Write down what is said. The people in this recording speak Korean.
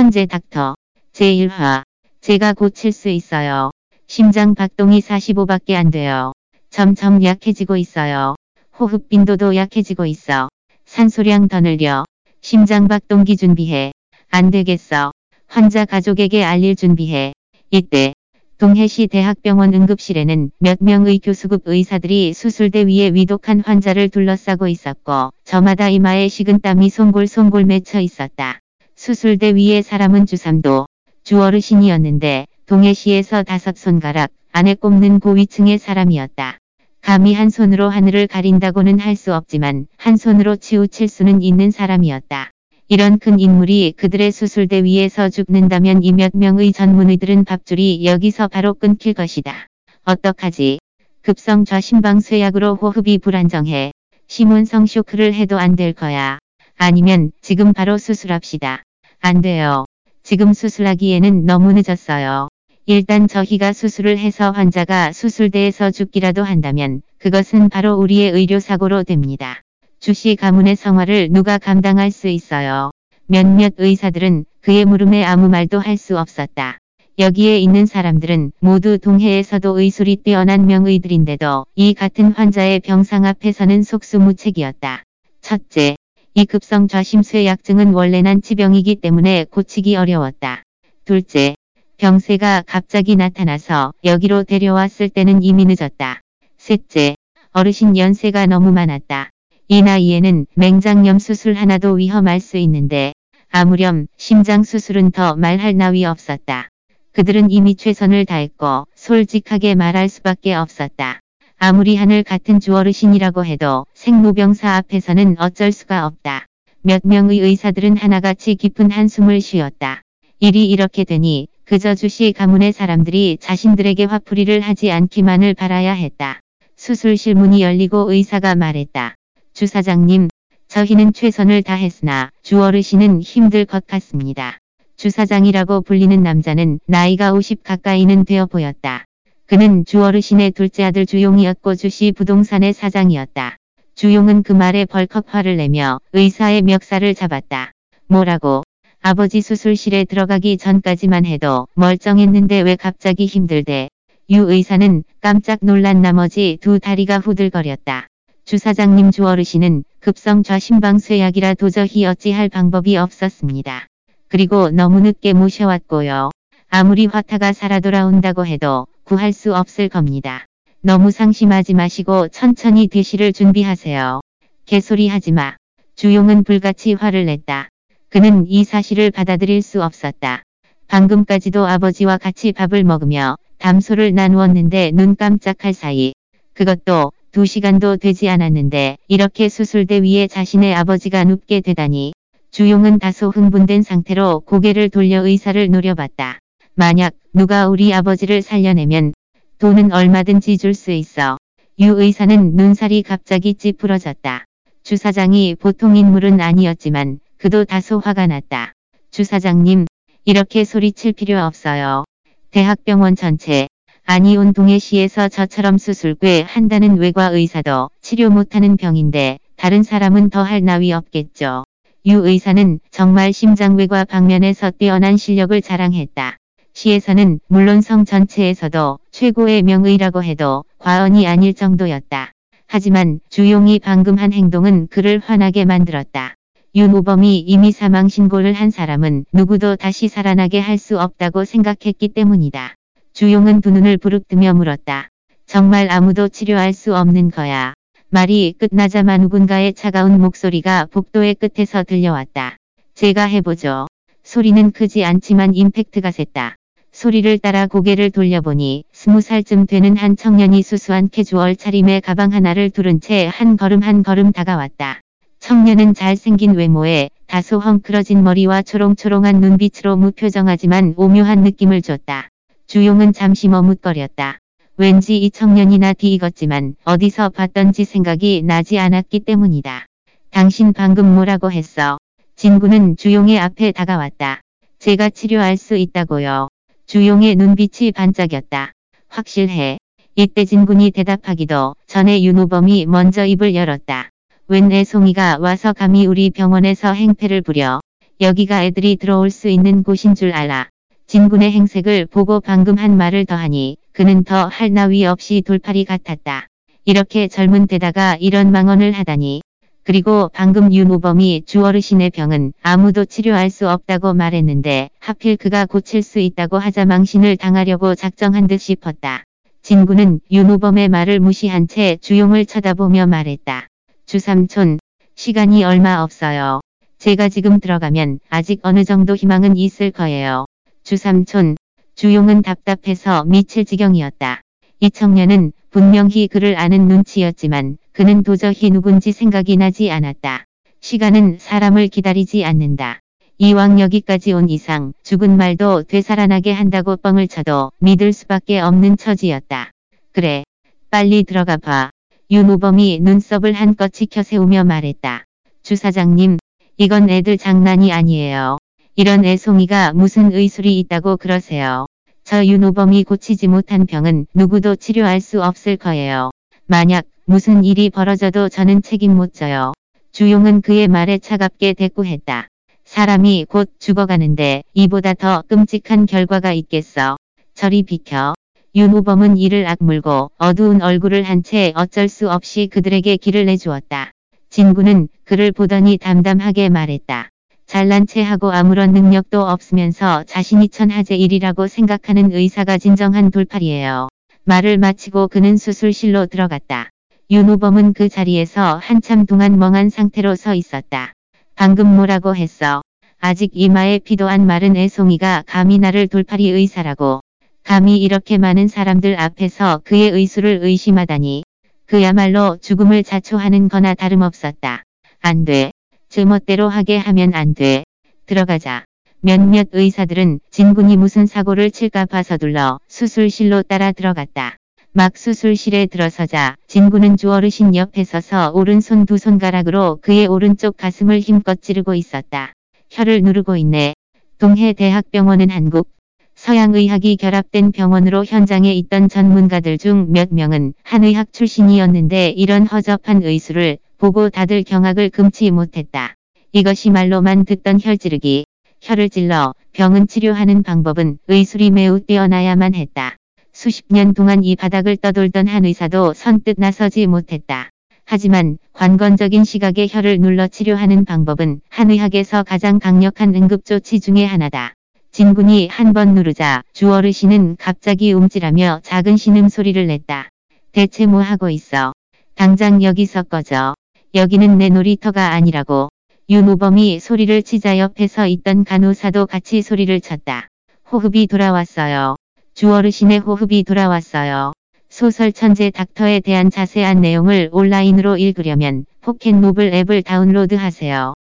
천재 닥터. 제1화. 제가 고칠 수 있어요. 심장 박동이 45밖에 안 돼요. 점점 약해지고 있어요. 호흡 빈도도 약해지고 있어. 산소량 더 늘려. 심장 박동기 준비해. 안 되겠어. 환자 가족에게 알릴 준비해. 이때 동해시 대학병원 응급실에는 몇 명의 교수급 의사들이 수술대 위에 위독한 환자를 둘러싸고 있었고 저마다 이마에 식은 땀이 송골송골 맺혀 있었다. 수술대 위에 사람은 주삼도 주어르신이었는데 동해시에서 다섯 손가락 안에 꼽는 고위층의 사람이었다. 감히 한 손으로 하늘을 가린다고는 할 수 없지만 한 손으로 치우칠 수는 있는 사람이었다. 이런 큰 인물이 그들의 수술대 위에서 죽는다면 이 몇 명의 전문의들은 밥줄이 여기서 바로 끊길 것이다. 어떡하지? 급성 좌심방 쇠약으로 호흡이 불안정해. 심원성 쇼크를 해도 안 될 거야. 아니면 지금 바로 수술합시다. 안 돼요. 지금 수술하기에는 너무 늦었어요. 일단 저희가 수술을 해서 환자가 수술대에서 죽기라도 한다면 그것은 바로 우리의 의료사고로 됩니다. 주시 가문의 성화를 누가 감당할 수 있어요. 몇몇 의사들은 그의 물음에 아무 말도 할 수 없었다. 여기에 있는 사람들은 모두 동해에서도 의술이 뛰어난 명의들인데도 이 같은 환자의 병상 앞에서는 속수무책이었다. 첫째, 이 급성 좌심쇠약증은 원래 난치병이기 때문에 고치기 어려웠다. 둘째, 병세가 갑자기 나타나서 여기로 데려왔을 때는 이미 늦었다. 셋째, 어르신 연세가 너무 많았다. 이 나이에는 맹장염 수술 하나도 위험할 수 있는데 아무렴 심장 수술은 더 말할 나위 없었다. 그들은 이미 최선을 다했고 솔직하게 말할 수밖에 없었다. 아무리 하늘 같은 주어르신이라고 해도 생로병사 앞에서는 어쩔 수가 없다. 몇 명의 의사들은 하나같이 깊은 한숨을 쉬었다. 일이 이렇게 되니 그저 주시 가문의 사람들이 자신들에게 화풀이를 하지 않기만을 바라야 했다. 수술실 문이 열리고 의사가 말했다. 주사장님, 저희는 최선을 다했으나 주어르신은 힘들 것 같습니다. 주사장이라고 불리는 남자는 나이가 50 가까이는 되어 보였다. 그는 주어르신의 둘째 아들 주용이었고 주시 부동산의 사장이었다. 주용은 그 말에 벌컥 화를 내며 의사의 멱살을 잡았다. 뭐라고? 아버지 수술실에 들어가기 전까지만 해도 멀쩡했는데 왜 갑자기 힘들대? 유 의사는 깜짝 놀란 나머지 두 다리가 후들거렸다. 주사장님 주어르신은 급성 좌심방쇠약이라 도저히 어찌할 방법이 없었습니다. 그리고 너무 늦게 모셔왔고요. 아무리 화타가 살아 돌아온다고 해도 구할 수 없을 겁니다. 너무 상심하지 마시고 천천히 대시를 준비하세요. 개소리 하지 마. 주용은 불같이 화를 냈다. 그는 이 사실을 받아들일 수 없었다. 방금까지도 아버지와 같이 밥을 먹으며 담소를 나누었는데 눈 깜짝할 사이 그것도 두 시간도 되지 않았는데 이렇게 수술대 위에 자신의 아버지가 눕게 되다니 주용은 다소 흥분된 상태로 고개를 돌려 의사를 노려봤다. 만약 누가 우리 아버지를 살려내면 돈은 얼마든지 줄 수 있어. 유 의사는 눈살이 갑자기 찌푸러졌다. 주사장이 보통 인물은 아니었지만 그도 다소 화가 났다. 주사장님, 이렇게 소리칠 필요 없어요. 대학병원 전체, 아니 온 동해시에서 저처럼 수술괴 한다는 외과 의사도 치료 못하는 병인데 다른 사람은 더 할 나위 없겠죠. 유 의사는 정말 심장외과 방면에서 뛰어난 실력을 자랑했다. 시에서는 물론 성 전체에서도 최고의 명의라고 해도 과언이 아닐 정도였다. 하지만 주용이 방금 한 행동은 그를 화나게 만들었다. 윤우범이 이미 사망 신고를 한 사람은 누구도 다시 살아나게 할 수 없다고 생각했기 때문이다. 주용은 두 눈을 부릅뜨며 물었다. 정말 아무도 치료할 수 없는 거야. 말이 끝나자마 누군가의 차가운 목소리가 복도의 끝에서 들려왔다. 제가 해보죠. 소리는 크지 않지만 임팩트가 셌다. 소리를 따라 고개를 돌려보니 스무 살쯤 되는 한 청년이 수수한 캐주얼 차림의 가방 하나를 두른 채 한 걸음 한 걸음 다가왔다. 청년은 잘생긴 외모에 다소 헝클어진 머리와 초롱초롱한 눈빛으로 무표정하지만 오묘한 느낌을 줬다. 주용은 잠시 머뭇거렸다. 왠지 이 청년이 나 뒤 익었지만 어디서 봤던지 생각이 나지 않았기 때문이다. 당신 방금 뭐라고 했어? 진구는 주용의 앞에 다가왔다. 제가 치료할 수 있다고요. 주용의 눈빛이 반짝였다. 확실해. 이때 진군이 대답하기도 전에 윤호범이 먼저 입을 열었다. 웬 애송이가 와서 감히 우리 병원에서 행패를 부려. 여기가 애들이 들어올 수 있는 곳인 줄 알아. 진군의 행색을 보고 방금 한 말을 더하니 그는 더 할 나위 없이 돌팔이 같았다. 이렇게 젊은 데다가 이런 망언을 하다니. 그리고 방금 윤우범이 주어르신의 병은 아무도 치료할 수 없다고 말했는데 하필 그가 고칠 수 있다고 하자 망신을 당하려고 작정한 듯 싶었다. 진구는 윤우범의 말을 무시한 채 주용을 쳐다보며 말했다. 주삼촌, 시간이 얼마 없어요. 제가 지금 들어가면 아직 어느 정도 희망은 있을 거예요. 주삼촌, 주용은 답답해서 미칠 지경이었다. 이 청년은 분명히 그를 아는 눈치였지만 그는 도저히 누군지 생각이 나지 않았다. 시간은 사람을 기다리지 않는다. 이왕 여기까지 온 이상 죽은 말도 되살아나게 한다고 뻥을 쳐도 믿을 수밖에 없는 처지였다. 그래. 빨리 들어가 봐. 윤우범이 눈썹을 한껏 치켜 세우며 말했다. 주사장님, 이건 애들 장난이 아니에요. 이런 애송이가 무슨 의술이 있다고 그러세요. 저 윤호범이 고치지 못한 병은 누구도 치료할 수 없을 거예요. 만약 무슨 일이 벌어져도 저는 책임 못 져요. 주용은 그의 말에 차갑게 대꾸했다. 사람이 곧 죽어가는데 이보다 더 끔찍한 결과가 있겠어. 저리 비켜. 윤호범은 이를 악물고 어두운 얼굴을 한 채 어쩔 수 없이 그들에게 길을 내주었다. 진구는 그를 보더니 담담하게 말했다. 잘난 체하고 아무런 능력도 없으면서 자신이 천하제 일이라고 생각하는 의사가 진정한 돌팔이에요. 말을 마치고 그는 수술실로 들어갔다. 윤호범은 그 자리에서 한참 동안 멍한 상태로 서 있었다. 방금 뭐라고 했어? 아직 이마에 피도 안 마른 애송이가 감히 나를 돌팔이 의사라고. 감히 이렇게 많은 사람들 앞에서 그의 의술을 의심하다니. 그야말로 죽음을 자초하는 거나 다름없었다. 안 돼. 제멋대로 하게 하면 안 돼. 들어가자. 몇몇 의사들은 진군이 무슨 사고를 칠까 봐 서 둘러 수술실로 따라 들어갔다. 막 수술실에 들어서자 진군은 주어르신 옆에 서서 오른손 두 손가락으로 그의 오른쪽 가슴을 힘껏 찌르고 있었다. 혀를 누르고 있네. 동해대학병원은 한국, 서양의학이 결합된 병원으로 현장에 있던 전문가들 중 몇 명은 한의학 출신이었는데 이런 허접한 의술을 보고 다들 경악을 금치 못했다. 이것이 말로만 듣던 혈찌르기. 혀를 찔러 병은 치료하는 방법은 의술이 매우 뛰어나야만 했다. 수십 년 동안 이 바닥을 떠돌던 한 의사도 선뜻 나서지 못했다. 하지만 관건적인 시각에 혀를 눌러 치료하는 방법은 한의학에서 가장 강력한 응급조치 중의 하나다. 진군이 한 번 누르자 주어르신은 갑자기 움찔하며 작은 신음 소리를 냈다. 대체 뭐 하고 있어? 당장 여기서 꺼져. 여기는 내 놀이터가 아니라고. 윤우범이 소리를 치자 옆에서 있던 간호사도 같이 소리를 쳤다. 호흡이 돌아왔어요. 주어르신의 호흡이 돌아왔어요. 소설 천재 닥터에 대한 자세한 내용을 온라인으로 읽으려면 포켓노블 앱을 다운로드 하세요.